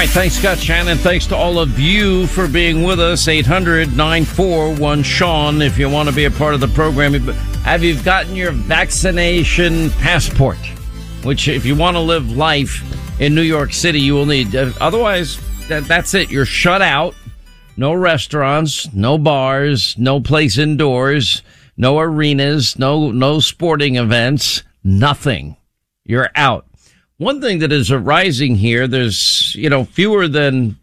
right, thanks, Scott Shannon. Thanks to all of you for being with us. 800 941 Sean, if you want to be a part of the program. Have you gotten your vaccination passport? Which, if you want to live life in New York City, you will need. Uh, otherwise, that, that's it. You're shut out. No restaurants, no bars, no place indoors, no arenas, no no sporting events, nothing. You're out. One thing that is arising here, there's, you know, fewer than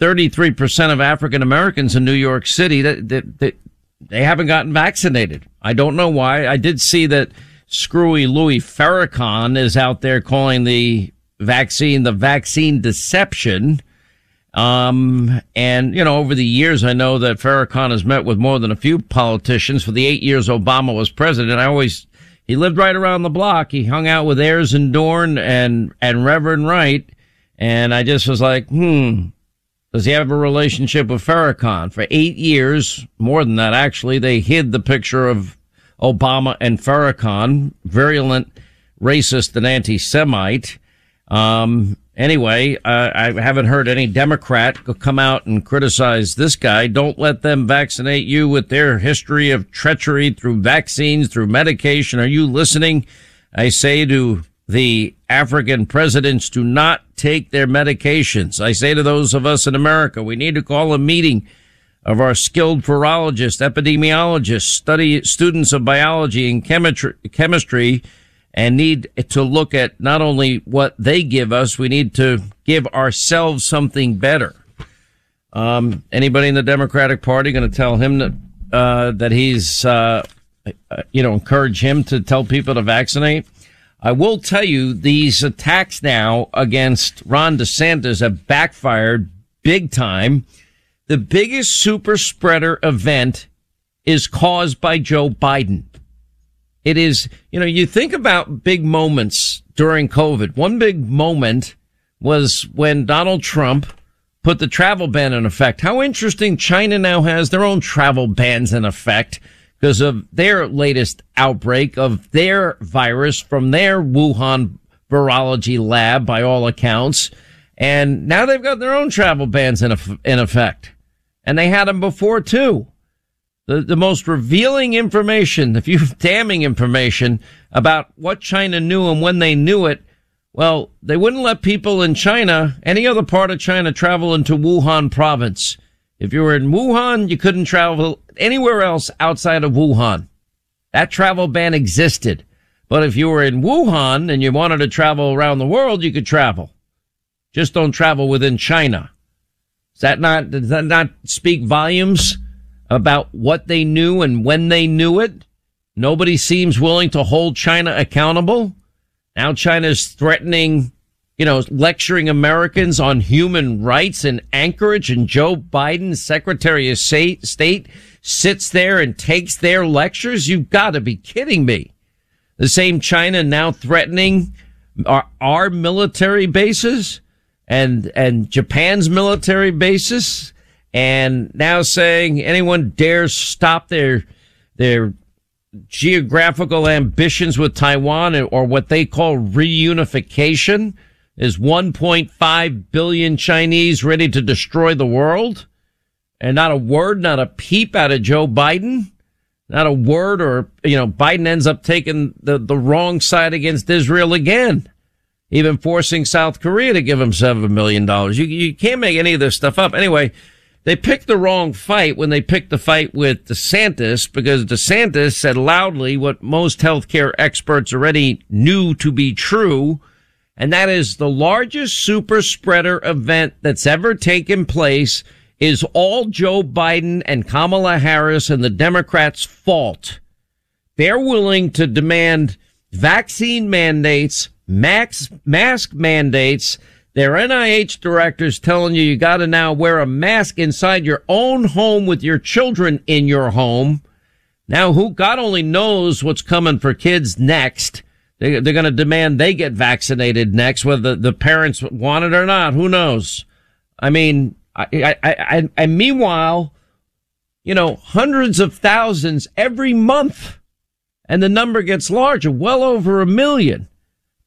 33% of African Americans in New York City that, that, that they haven't gotten vaccinated. I don't know why. I did see that screwy Louis Farrakhan is out there calling the vaccine the vaccine deception. Um, and, you know, over the years, I know that Farrakhan has met with more than a few politicians. For the eight years Obama was president, I always he lived right around the block. He hung out with Ayers and Dohrn and, and Reverend Wright. And I just was like, hmm, does he have a relationship with Farrakhan? For eight years, more than that, actually, they hid the picture of Obama and Farrakhan, virulent racist and anti-Semite. Um, Anyway, uh, I haven't heard any Democrat come out and criticize this guy. Don't let them vaccinate you with their history of treachery through vaccines, through medication. Are you listening? I say to the African presidents, do not take their medications. I say to those of us in America, we need to call a meeting of our skilled virologists, epidemiologists, study students of biology and chemistry, chemistry and need to look at not only what they give us, we need to give ourselves something better. Um, anybody in the Democratic Party going to tell him that uh, that he's uh, you know encourage him to tell people to vaccinate? I will tell you these attacks now against Ron DeSantis have backfired big time. The biggest super spreader event is caused by Joe Biden. It is, you know, you think about big moments during COVID. One big moment was when Donald Trump put the travel ban in effect. How interesting China now has their own travel bans in effect because of their latest outbreak of their virus from their Wuhan virology lab by all accounts. And now they've got their own travel bans in, effect. And they had them before too the, the most revealing information, the few damning information about what China knew and when they knew it. Well, they wouldn't let people in China, any other part of China, travel into Wuhan province. If you were in Wuhan, you couldn't travel anywhere else outside of Wuhan. That travel ban existed. But if you were in Wuhan and you wanted to travel around the world, you could travel. Just don't travel within China. That not, does that not speak volumes? About what they knew and when they knew it. Nobody seems willing to hold China accountable. Now China's threatening, you know, lecturing Americans on human rights in Anchorage and Joe Biden, Secretary of State, sits there and takes their lectures. You've got to be kidding me. The same China now threatening our, our military bases and, and Japan's military bases and now saying anyone dares stop their their geographical ambitions with Taiwan or what they call reunification is 1.5 billion Chinese ready to destroy the world and not a word, not a peep out of Joe Biden. Not a word or, you know, Biden ends up taking the, the wrong side against Israel again. Even forcing South Korea to give him $7 million. You, you can't make any of this stuff up. Anyway, they picked the wrong fight when they picked the fight with DeSantis because DeSantis said loudly what most healthcare experts already knew to be true. And that is the largest super spreader event that's ever taken place is all Joe Biden and Kamala Harris and the Democrats' fault. They're willing to demand vaccine mandates, max, mask mandates, their NIH directors telling you you got to now wear a mask inside your own home with your children in your home. Now, who God only knows what's coming for kids next. They, they're going to demand they get vaccinated next, whether the parents want it or not. Who knows? I mean, I, I, I, and meanwhile, you know, hundreds of thousands every month, and the number gets larger, well over a million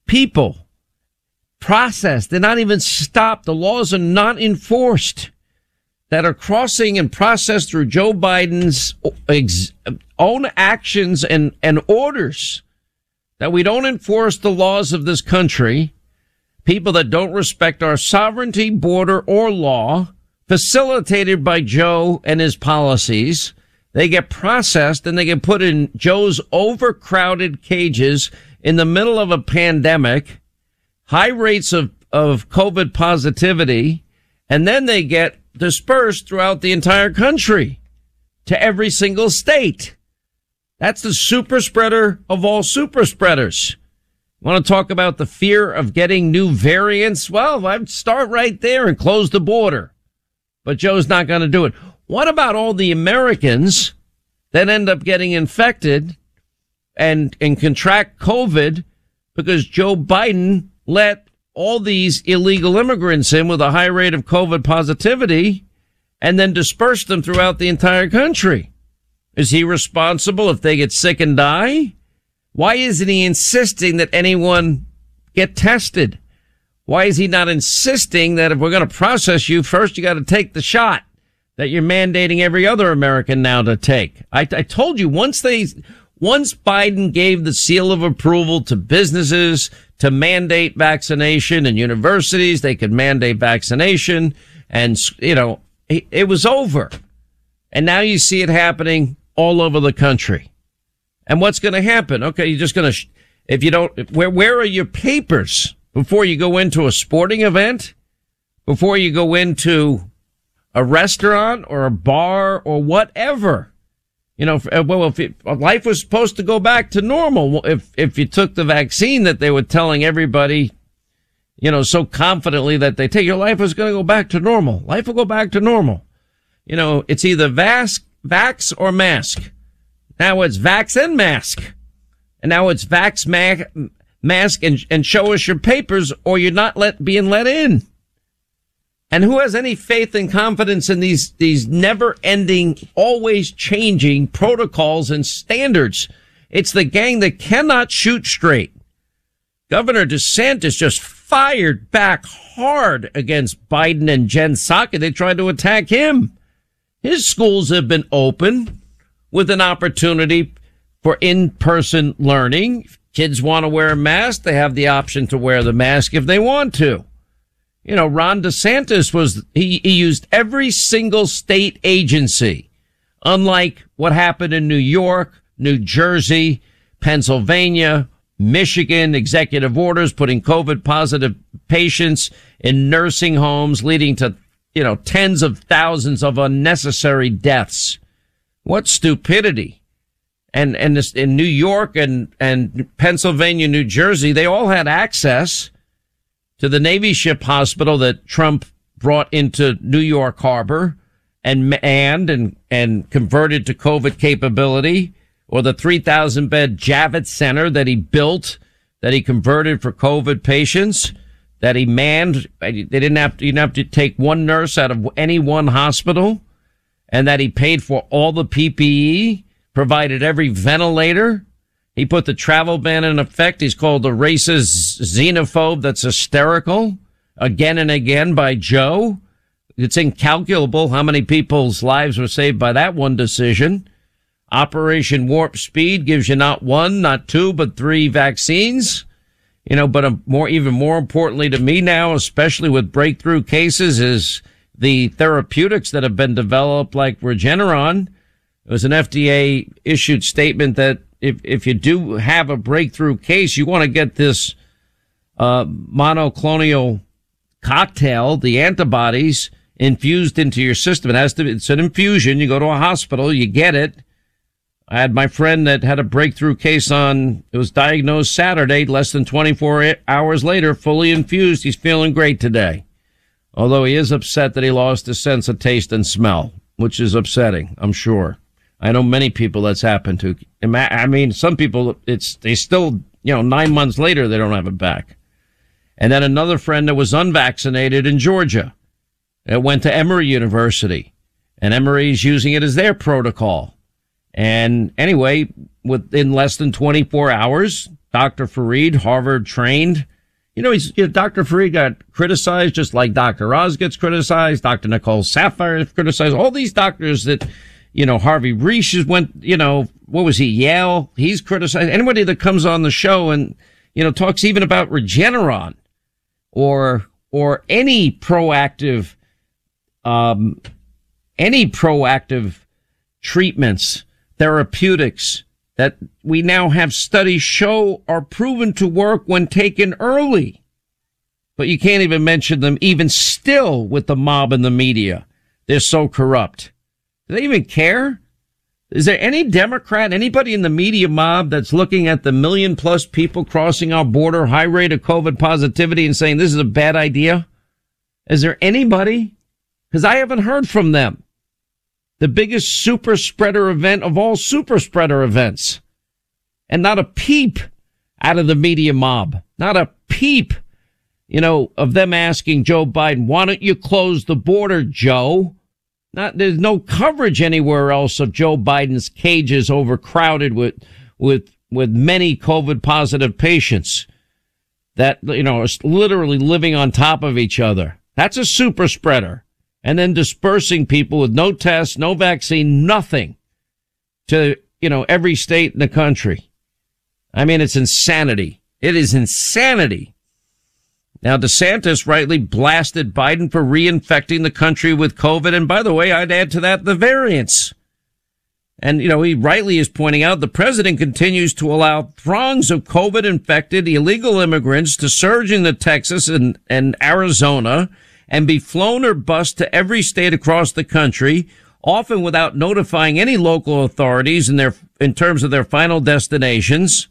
people processed. They're not even stopped. The laws are not enforced that are crossing and processed through Joe Biden's own actions and, and orders that we don't enforce the laws of this country. People that don't respect our sovereignty, border, or law, facilitated by Joe and his policies. They get processed and they get put in Joe's overcrowded cages in the middle of a pandemic, high rates of, of COVID positivity, and then they get dispersed throughout the entire country to every single state. That's the super spreader of all super spreaders. Want to talk about the fear of getting new variants? Well, I'd start right there and close the border. But Joe's not going to do it. What about all the Americans that end up getting infected and, and contract COVID because Joe Biden let all these illegal immigrants in with a high rate of COVID positivity and then disperse them throughout the entire country. Is he responsible if they get sick and die? Why isn't he insisting that anyone get tested? Why is he not insisting that if we're going to process you first, you got to take the shot that you're mandating every other American now to take? I, I told you once they, once Biden gave the seal of approval to businesses to mandate vaccination and universities, they could mandate vaccination and, you know, it, was over. And now you see it happening all over the country. And what's going to happen? Okay, you're just going to, if you don't, where, where are your papers before you go into a sporting event? Before you go into a restaurant or a bar or whatever? You know, uh, well, if it, life was supposed to go back to normal, if, if you took the vaccine that they were telling everybody, you know, so confidently that they take your life was going to go back to normal. Life will go back to normal. You know, it's either vax, vax or mask. Now it's vax and mask. And now it's vax, ma- mask and, and show us your papers or you're not let, being let in. And who has any faith and confidence in these, these never ending, always changing protocols and standards? It's the gang that cannot shoot straight. Governor DeSantis just fired back hard against Biden and Jen Psaki. They tried to attack him. His schools have been open with an opportunity for in-person learning. Kids want to wear a mask. They have the option to wear the mask if they want to you know, Ron DeSantis was, he, he used every single state agency, unlike what happened in New York, New Jersey, Pennsylvania, Michigan, executive orders putting COVID positive patients in nursing homes, leading to, you know, tens of thousands of unnecessary deaths. What stupidity. And, and this, in New York and, and Pennsylvania, New Jersey, they all had access to the Navy ship hospital that Trump brought into New York Harbor and manned and, and converted to COVID capability, or the 3,000 bed Javits Center that he built, that he converted for COVID patients, that he manned. They didn't have to, you didn't have to take one nurse out of any one hospital, and that he paid for all the PPE, provided every ventilator, he put the travel ban in effect. He's called a racist xenophobe that's hysterical again and again by Joe. It's incalculable how many people's lives were saved by that one decision. Operation Warp Speed gives you not one, not two, but three vaccines. You know, but uh, more, even more importantly to me now, especially with breakthrough cases, is the therapeutics that have been developed like Regeneron. It was an FDA issued statement that if if you do have a breakthrough case, you want to get this uh, monoclonal cocktail, the antibodies infused into your system. It has to. It's an infusion. You go to a hospital, you get it. I had my friend that had a breakthrough case on. It was diagnosed Saturday. Less than 24 hours later, fully infused. He's feeling great today. Although he is upset that he lost his sense of taste and smell, which is upsetting, I'm sure. I know many people that's happened to. I mean, some people, it's, they still, you know, nine months later, they don't have it back. And then another friend that was unvaccinated in Georgia. It went to Emory University and Emory's using it as their protocol. And anyway, within less than 24 hours, Dr. Fareed, Harvard trained, You know, he's, you know, Dr. Fareed got criticized just like Dr. Oz gets criticized. Dr. Nicole Saphier is criticized. All these doctors that, you know, Harvey Risch went, you know, what was he? Yale. He's criticized. Anybody that comes on the show and, you know, talks even about Regeneron or, or any proactive, um, any proactive treatments, therapeutics, that we now have studies show are proven to work when taken early. But you can't even mention them even still with the mob and the media. They're so corrupt. Do they even care? Is there any Democrat, anybody in the media mob that's looking at the million plus people crossing our border, high rate of COVID positivity and saying this is a bad idea? Is there anybody? Because I haven't heard from them the biggest super spreader event of all super spreader events. And not a peep out of the media mob. Not a peep, you know, of them asking Joe Biden, why don't you close the border, Joe? Not, there's no coverage anywhere else of Joe Biden's cages overcrowded with, with, with many COVID positive patients that, you know, are literally living on top of each other. That's a super spreader and then dispersing people with no tests, no vaccine, nothing to, you know, every state in the country. I mean, it's insanity. It is insanity. Now, DeSantis rightly blasted Biden for reinfecting the country with COVID. And by the way, I'd add to that the variants. And, you know, he rightly is pointing out the president continues to allow throngs of COVID infected illegal immigrants to surge into Texas and, and Arizona and be flown or bused to every state across the country, often without notifying any local authorities in their, in terms of their final destinations.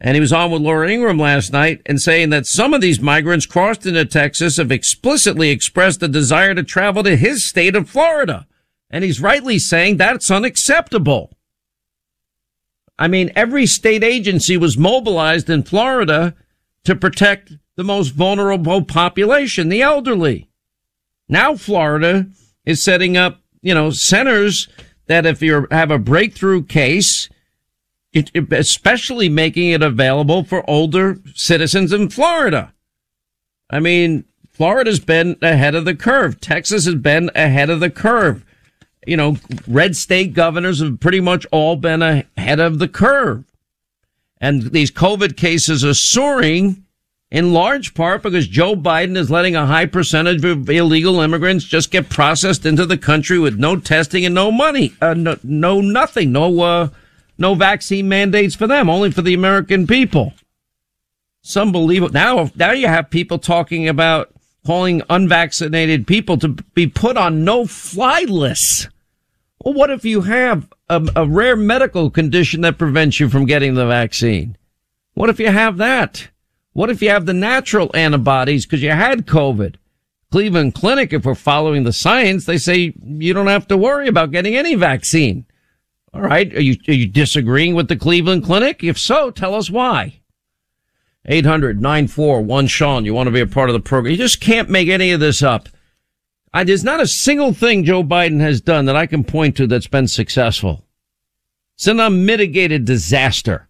And he was on with Laura Ingraham last night and saying that some of these migrants crossed into Texas have explicitly expressed a desire to travel to his state of Florida. And he's rightly saying that's unacceptable. I mean, every state agency was mobilized in Florida to protect the most vulnerable population, the elderly. Now Florida is setting up, you know, centers that if you have a breakthrough case, it, especially making it available for older citizens in Florida. I mean, Florida's been ahead of the curve. Texas has been ahead of the curve. You know, red state governors have pretty much all been ahead of the curve. And these COVID cases are soaring in large part because Joe Biden is letting a high percentage of illegal immigrants just get processed into the country with no testing and no money, uh, no, no, nothing, no, uh, no vaccine mandates for them, only for the American people. It's unbelievable. Now, now you have people talking about calling unvaccinated people to be put on no fly lists. Well, what if you have a, a rare medical condition that prevents you from getting the vaccine? What if you have that? What if you have the natural antibodies because you had COVID? Cleveland Clinic, if we're following the science, they say you don't have to worry about getting any vaccine. All right. Are you, are you disagreeing with the Cleveland Clinic? If so, tell us why. 800 941 Sean. You want to be a part of the program. You just can't make any of this up. I, there's not a single thing Joe Biden has done that I can point to that's been successful. It's an unmitigated disaster.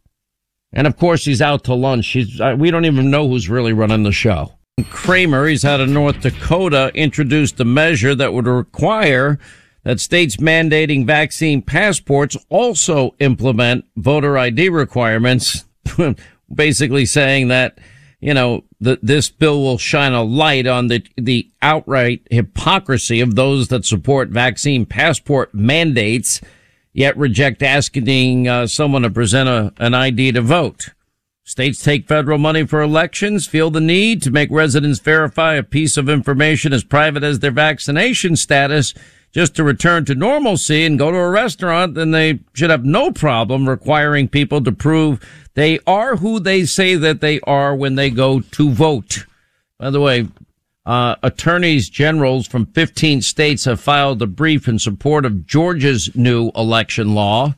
And of course, he's out to lunch. He's, we don't even know who's really running the show. Cramer, he's out of North Dakota, introduced a measure that would require that states mandating vaccine passports also implement voter ID requirements, basically saying that, you know, that this bill will shine a light on the, the outright hypocrisy of those that support vaccine passport mandates yet reject asking uh, someone to present a, an ID to vote. States take federal money for elections, feel the need to make residents verify a piece of information as private as their vaccination status just to return to normalcy and go to a restaurant, then they should have no problem requiring people to prove they are who they say that they are when they go to vote. By the way, uh, attorneys generals from 15 states have filed a brief in support of Georgia's new election law.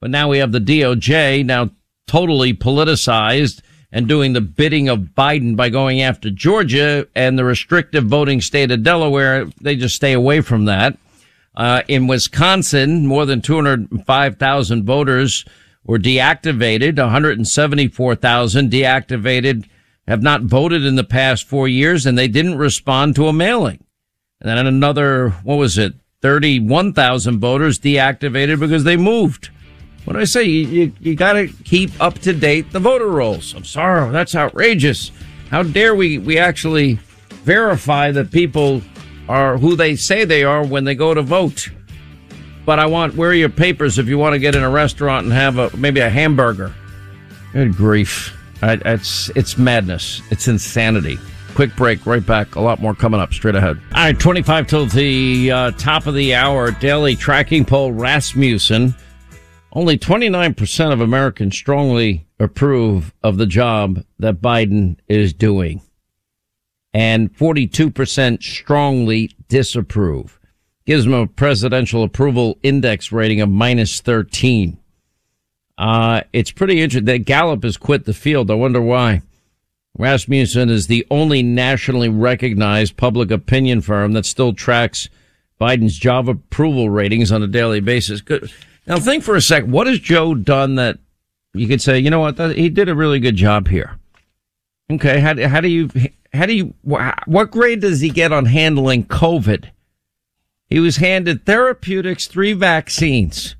But now we have the DOJ now totally politicized and doing the bidding of Biden by going after Georgia and the restrictive voting state of Delaware. They just stay away from that. Uh, in Wisconsin, more than 205,000 voters were deactivated, 174,000 deactivated have not voted in the past four years and they didn't respond to a mailing. And then another, what was it? 31,000 voters deactivated because they moved. What do I say? You, you, you got to keep up to date the voter rolls. I'm sorry. That's outrageous. How dare we, we actually verify that people are who they say they are when they go to vote? But I want, where are your papers if you want to get in a restaurant and have a, maybe a hamburger? Good grief. It's, it's madness. It's insanity. Quick break, right back. A lot more coming up straight ahead. All right, 25 till the uh, top of the hour. Daily tracking poll Rasmussen. Only 29% of Americans strongly approve of the job that Biden is doing. And 42% strongly disapprove. Gives him a presidential approval index rating of minus 13. Uh, it's pretty interesting that Gallup has quit the field. I wonder why. Rasmussen is the only nationally recognized public opinion firm that still tracks Biden's job approval ratings on a daily basis. Good. Now think for a sec. What has Joe done that you could say, you know what, he did a really good job here? Okay. How, how do you, how do you, what grade does he get on handling COVID? He was handed therapeutics, three vaccines.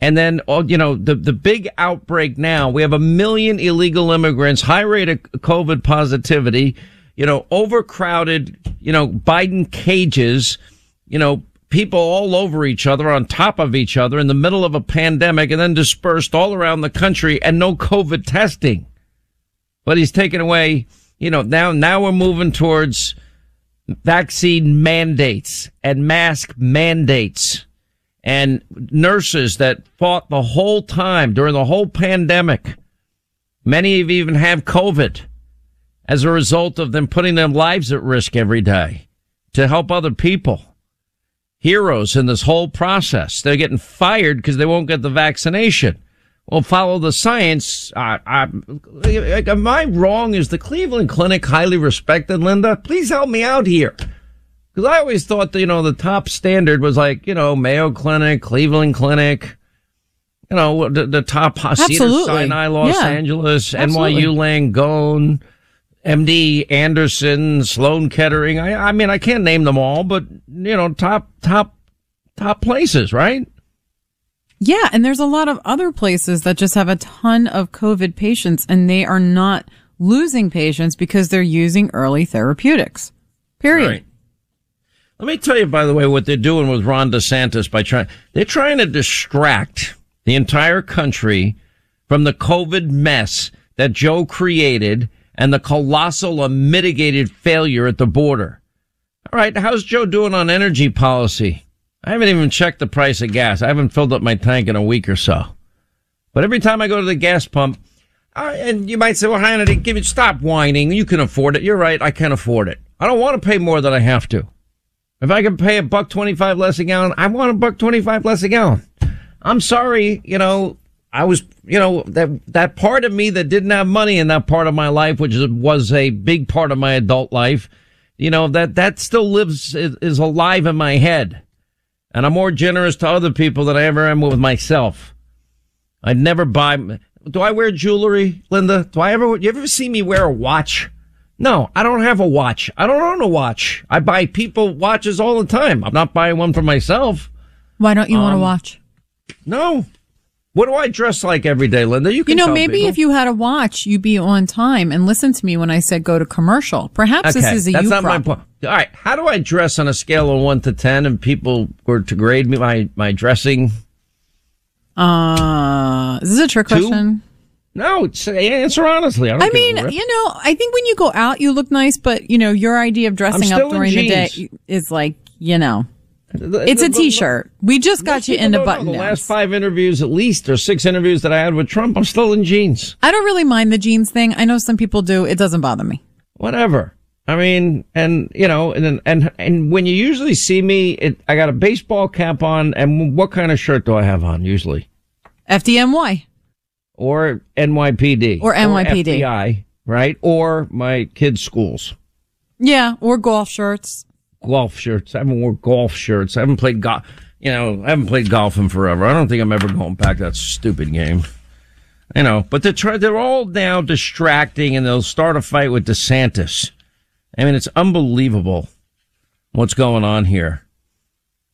And then, oh, you know, the, the big outbreak now, we have a million illegal immigrants, high rate of COVID positivity, you know, overcrowded, you know, Biden cages, you know, people all over each other, on top of each other in the middle of a pandemic and then dispersed all around the country and no COVID testing. But he's taken away, you know, now, now we're moving towards vaccine mandates and mask mandates and nurses that fought the whole time during the whole pandemic. Many of even have COVID as a result of them putting their lives at risk every day to help other people. Heroes in this whole process. They're getting fired because they won't get the vaccination. Well, follow the science. I, I, am I wrong? Is the Cleveland Clinic highly respected, Linda? Please help me out here. Because I always thought that, you know, the top standard was like, you know, Mayo Clinic, Cleveland Clinic, you know, the, the top Cedar Sinai, Los yeah. Angeles, Absolutely. NYU Langone, MD Anderson, Sloan Kettering. I, I mean, I can't name them all, but, you know, top, top, top places, right? Yeah. And there's a lot of other places that just have a ton of COVID patients and they are not losing patients because they're using early therapeutics. Period. Right. Let me tell you, by the way, what they're doing with Ron DeSantis by trying, they're trying to distract the entire country from the COVID mess that Joe created and the colossal unmitigated failure at the border. All right. How's Joe doing on energy policy? I haven't even checked the price of gas. I haven't filled up my tank in a week or so. But every time I go to the gas pump, uh, and you might say, well, Hannity, give it, stop whining. You can afford it. You're right. I can afford it. I don't want to pay more than I have to. If I can pay a buck 25 less a gallon, I want a buck 25 less a gallon. I'm sorry, you know, I was, you know, that, that part of me that didn't have money in that part of my life, which was a big part of my adult life, you know, that, that still lives, is alive in my head. And I'm more generous to other people than I ever am with myself. I'd never buy, do I wear jewelry, Linda? Do I ever, you ever see me wear a watch? No, I don't have a watch. I don't own a watch. I buy people watches all the time. I'm not buying one for myself. Why don't you um, want a watch? No. What do I dress like every day, Linda? You, can't. you know, maybe people. if you had a watch, you'd be on time and listen to me when I said go to commercial. Perhaps okay, this is a that's not problem. my point. All right, how do I dress on a scale of one to ten, and people were to grade me my my dressing? Uh, is this a trick Two? question? No, answer honestly. I, I mean, you know, I think when you go out, you look nice, but you know, your idea of dressing up during the day is like, you know, it's a t-shirt. We just got you into button The last five interviews, at least, or six interviews that I had with Trump, I'm still in jeans. I don't really mind the jeans thing. I know some people do. It doesn't bother me. Whatever. I mean, and you know, and and and when you usually see me, it, I got a baseball cap on, and what kind of shirt do I have on usually? FDNY or NYPD or NYPD, or FBI, right? Or my kids' schools. Yeah, or golf shirts. Golf shirts. I haven't worn golf shirts. I haven't played golf. You know, I haven't played golf in forever. I don't think I'm ever going back to that stupid game. You know, but they're they're all now distracting, and they'll start a fight with DeSantis. I mean, it's unbelievable what's going on here.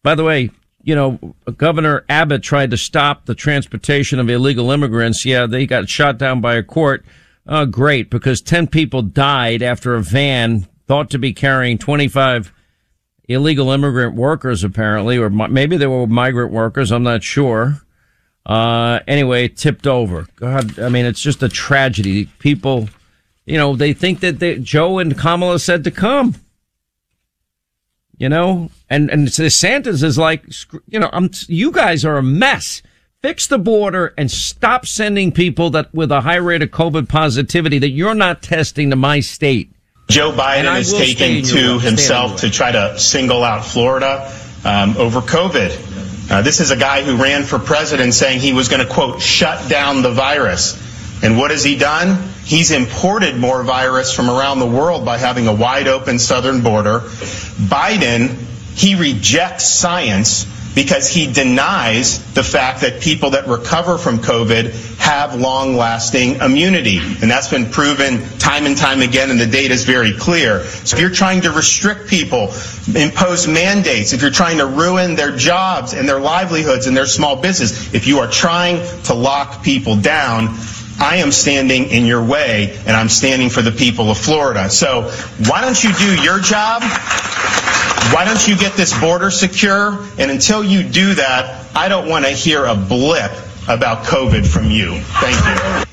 By the way, you know, Governor Abbott tried to stop the transportation of illegal immigrants. Yeah, they got shot down by a court. Uh, great, because 10 people died after a van thought to be carrying 25 illegal immigrant workers, apparently, or maybe they were migrant workers. I'm not sure. Uh, anyway, tipped over. God, I mean, it's just a tragedy. People, you know, they think that they, Joe and Kamala said to come. You know, and and DeSantis is like, you know, I'm, you guys are a mess. Fix the border and stop sending people that with a high rate of COVID positivity that you're not testing to my state. Joe Biden is taking to himself to try to single out Florida um, over COVID. Uh, this is a guy who ran for president saying he was going to, quote, shut down the virus. And what has he done? He's imported more virus from around the world by having a wide open southern border. Biden, he rejects science because he denies the fact that people that recover from COVID have long lasting immunity. And that's been proven time and time again, and the data is very clear. So if you're trying to restrict people, impose mandates, if you're trying to ruin their jobs and their livelihoods and their small business, if you are trying to lock people down, I am standing in your way and I'm standing for the people of Florida. So why don't you do your job? Why don't you get this border secure? And until you do that, I don't want to hear a blip about COVID from you. Thank you.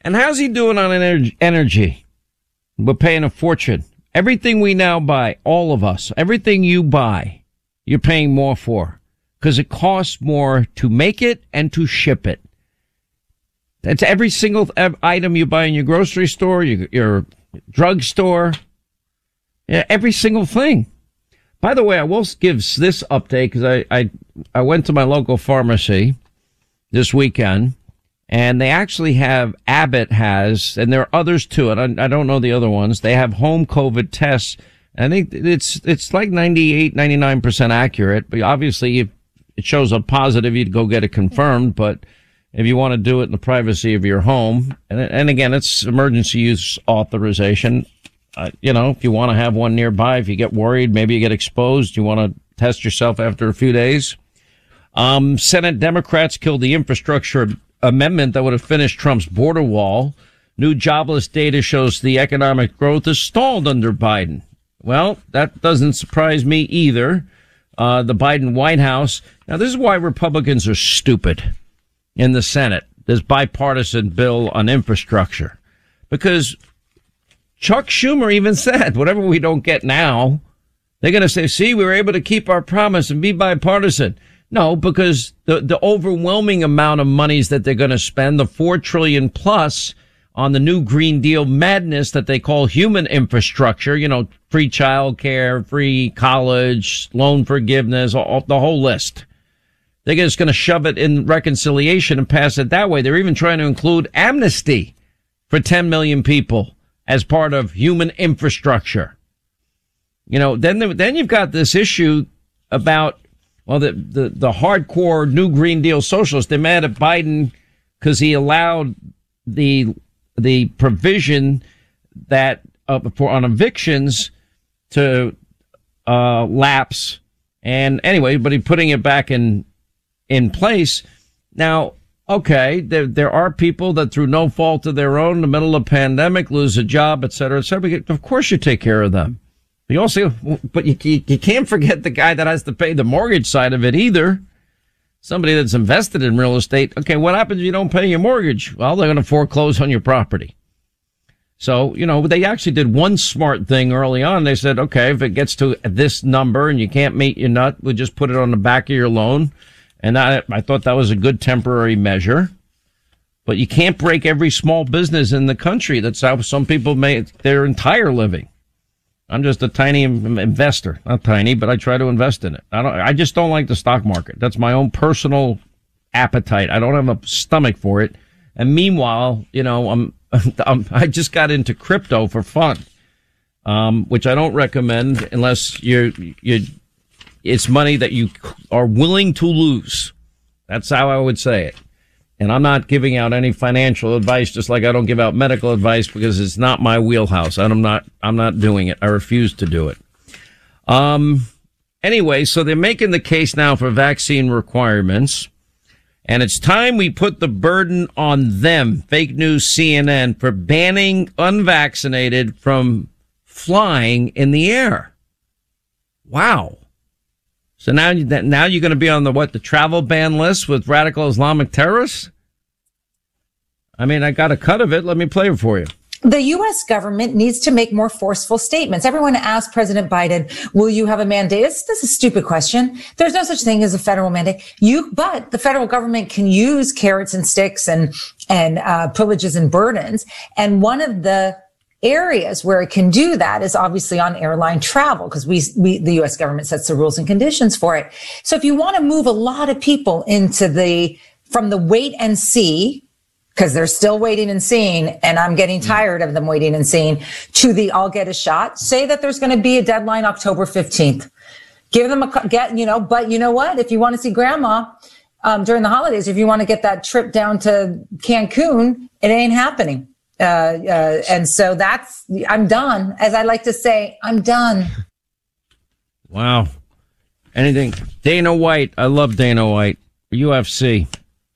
And how's he doing on energy? We're paying a fortune. Everything we now buy, all of us, everything you buy, you're paying more for because it costs more to make it and to ship it. That's every single item you buy in your grocery store, your, your drugstore, every single thing. By the way, I will give this update because I, I, I went to my local pharmacy this weekend and they actually have Abbott has, and there are others too, and I, I don't know the other ones. They have home COVID tests. I think it's, it's like 98, 99% accurate, but obviously if it shows up positive, you'd go get it confirmed, but if you want to do it in the privacy of your home. And, and again, it's emergency use authorization. Uh, you know, if you want to have one nearby, if you get worried, maybe you get exposed, you want to test yourself after a few days. Um, Senate Democrats killed the infrastructure amendment that would have finished Trump's border wall. New jobless data shows the economic growth is stalled under Biden. Well, that doesn't surprise me either. Uh, the Biden White House. Now, this is why Republicans are stupid in the Senate, this bipartisan bill on infrastructure. Because Chuck Schumer even said, whatever we don't get now, they're going to say, see, we were able to keep our promise and be bipartisan. No, because the, the overwhelming amount of monies that they're going to spend, the four trillion plus on the new Green Deal madness that they call human infrastructure, you know, free childcare, free college, loan forgiveness, all, the whole list. They're just going to shove it in reconciliation and pass it that way. They're even trying to include amnesty for 10 million people as part of human infrastructure. You know, then, then you've got this issue about, well, the, the, the hardcore new Green Deal socialists, they're mad at Biden because he allowed the, the provision that, uh, for on evictions to, uh, lapse. And anyway, but he putting it back in, in place. Now, okay, there, there are people that through no fault of their own in the middle of pandemic lose a job, et cetera, et cetera. Of course you take care of them. You also, but you, you, you can't forget the guy that has to pay the mortgage side of it either. Somebody that's invested in real estate. Okay, what happens if you don't pay your mortgage? Well, they're going to foreclose on your property. So, you know, they actually did one smart thing early on. They said, okay, if it gets to this number and you can't meet your nut, we'll just put it on the back of your loan and I, I thought that was a good temporary measure. But you can't break every small business in the country. That's how some people make their entire living. I'm just a tiny investor, not tiny, but I try to invest in it. I don't, I just don't like the stock market. That's my own personal appetite. I don't have a stomach for it. And meanwhile, you know, I'm, I'm i just got into crypto for fun, um, which I don't recommend unless you're, you're it's money that you are willing to lose. That's how I would say it. And I'm not giving out any financial advice, just like I don't give out medical advice because it's not my wheelhouse. I'm not, I'm not doing it. I refuse to do it. Um, anyway, so they're making the case now for vaccine requirements. And it's time we put the burden on them, fake news CNN, for banning unvaccinated from flying in the air. Wow. So now, now you're going to be on the what? The travel ban list with radical Islamic terrorists? I mean, I got a cut of it. Let me play it for you the U.S. government needs to make more forceful statements. Everyone asked President Biden, will you have a mandate? This, this is a stupid question. There's no such thing as a federal mandate. You, but the federal government can use carrots and sticks and, and, uh, privileges and burdens. And one of the areas where it can do that is obviously on airline travel because we, we, the U.S. government sets the rules and conditions for it. So if you want to move a lot of people into the, from the wait and see because they're still waiting and seeing, and I'm getting mm. tired of them waiting and seeing, to the I'll get a shot. Say that there's going to be a deadline October 15th. Give them a get, you know, but you know what? If you want to see grandma um, during the holidays, if you want to get that trip down to Cancun, it ain't happening. Uh, uh, and so that's, I'm done. As I like to say, I'm done. Wow. Anything. Dana White. I love Dana White. UFC.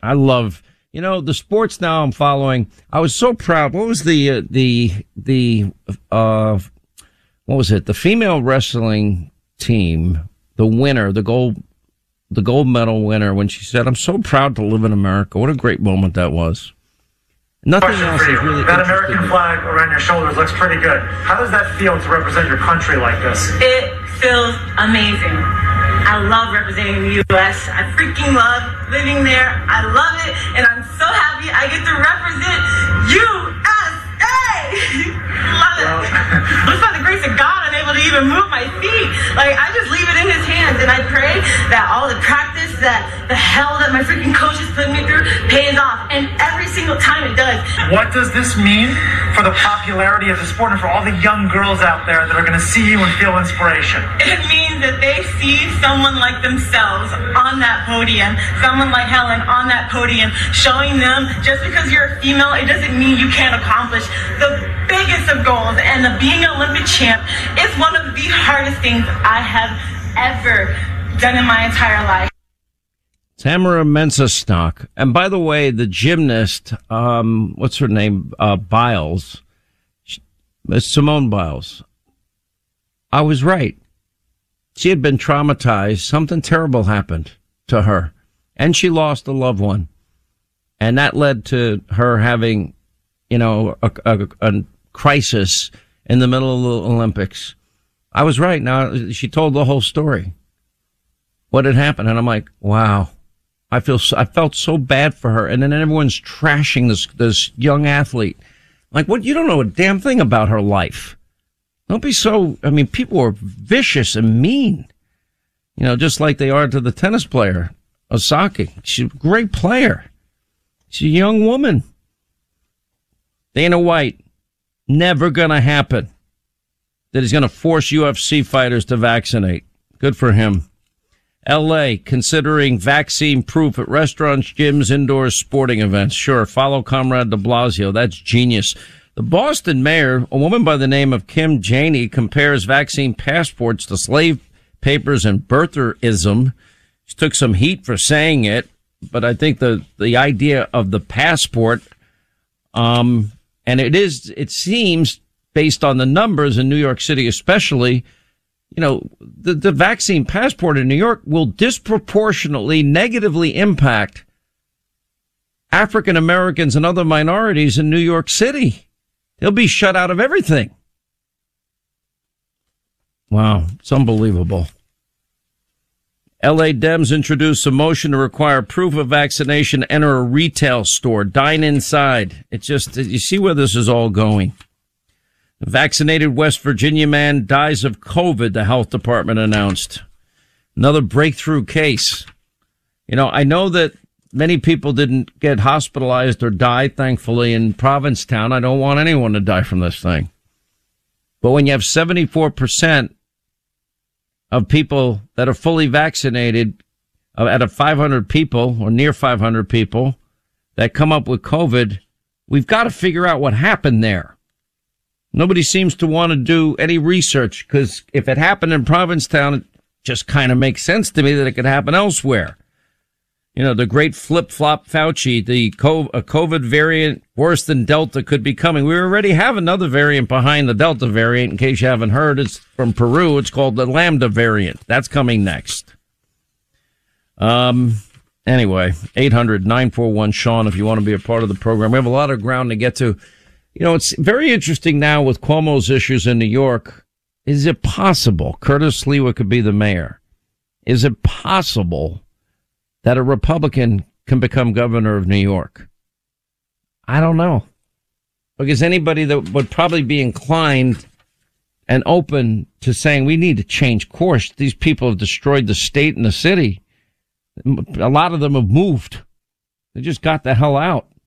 I love you know, the sports now I'm following. I was so proud. What was the, uh, the, the, uh, what was it? The female wrestling team, the winner, the gold, the gold medal winner, when she said, I'm so proud to live in America. What a great moment that was. Nothing Question else for you. is really That American flag around your shoulders looks pretty good. How does that feel to represent your country like this? It feels amazing. I love representing the U.S. I freaking love living there. I love it, and I'm so happy I get to represent USA. love it. Just by the grace of God, I'm able to even move my feet. Like I just leave it in His hands, and I pray that all the practice, that the hell that my freaking coaches put me through, pays off, and every single time it does. What does this mean for the popularity of the sport and for all the young girls out there that are going to see you and feel inspiration? It means that they see someone like themselves on that podium, someone like Helen on that podium, showing them just because you're a female, it doesn't mean you can't accomplish the biggest of goals. And the being an Olympic champ is one of the hardest things I have ever done in my entire life. Tamyra Mensah-Stock. And by the way, the gymnast, um, what's her name? Uh, Biles. Simone Biles. I was right she had been traumatized. Something terrible happened to her and she lost a loved one. And that led to her having, you know, a, a, a crisis in the middle of the Olympics. I was right. Now she told the whole story. What had happened. And I'm like, wow. I feel, so, I felt so bad for her. And then everyone's trashing this, this young athlete. Like, what? You don't know a damn thing about her life. Don't be so, I mean, people are vicious and mean, you know, just like they are to the tennis player, Osaka. She's a great player. She's a young woman. Dana White, never gonna happen. That he's gonna force UFC fighters to vaccinate. Good for him. LA considering vaccine proof at restaurants, gyms, indoor sporting events. Sure. Follow Comrade de Blasio. That's genius. The Boston mayor, a woman by the name of Kim Janey, compares vaccine passports to slave papers and birtherism. She took some heat for saying it, but I think the, the idea of the passport, um, and it is, it seems based on the numbers in New York City, especially, you know, the, the vaccine passport in New York will disproportionately negatively impact African Americans and other minorities in New York City. They'll be shut out of everything. Wow, it's unbelievable. LA Dems introduced a motion to require proof of vaccination enter a retail store, dine inside. It's just, you see where this is all going. Vaccinated West Virginia man dies of COVID, the health department announced. Another breakthrough case. You know, I know that many people didn't get hospitalized or die, thankfully, in Provincetown. I don't want anyone to die from this thing. But when you have 74% of people that are fully vaccinated uh, out of 500 people or near 500 people, that come up with COVID, we've got to figure out what happened there. Nobody seems to want to do any research because if it happened in Provincetown, it just kind of makes sense to me that it could happen elsewhere. You know, the great flip flop Fauci, the COVID variant worse than Delta could be coming. We already have another variant behind the Delta variant. In case you haven't heard, it's from Peru. It's called the Lambda variant. That's coming next. Um, anyway, 800 941 Sean, if you want to be a part of the program. We have a lot of ground to get to. You know, it's very interesting now with Cuomo's issues in New York. Is it possible Curtis Sliwa could be the mayor? Is it possible that a Republican can become governor of New York? I don't know. Because anybody that would probably be inclined and open to saying we need to change course. These people have destroyed the state and the city a lot of them have moved. They just got the hell out.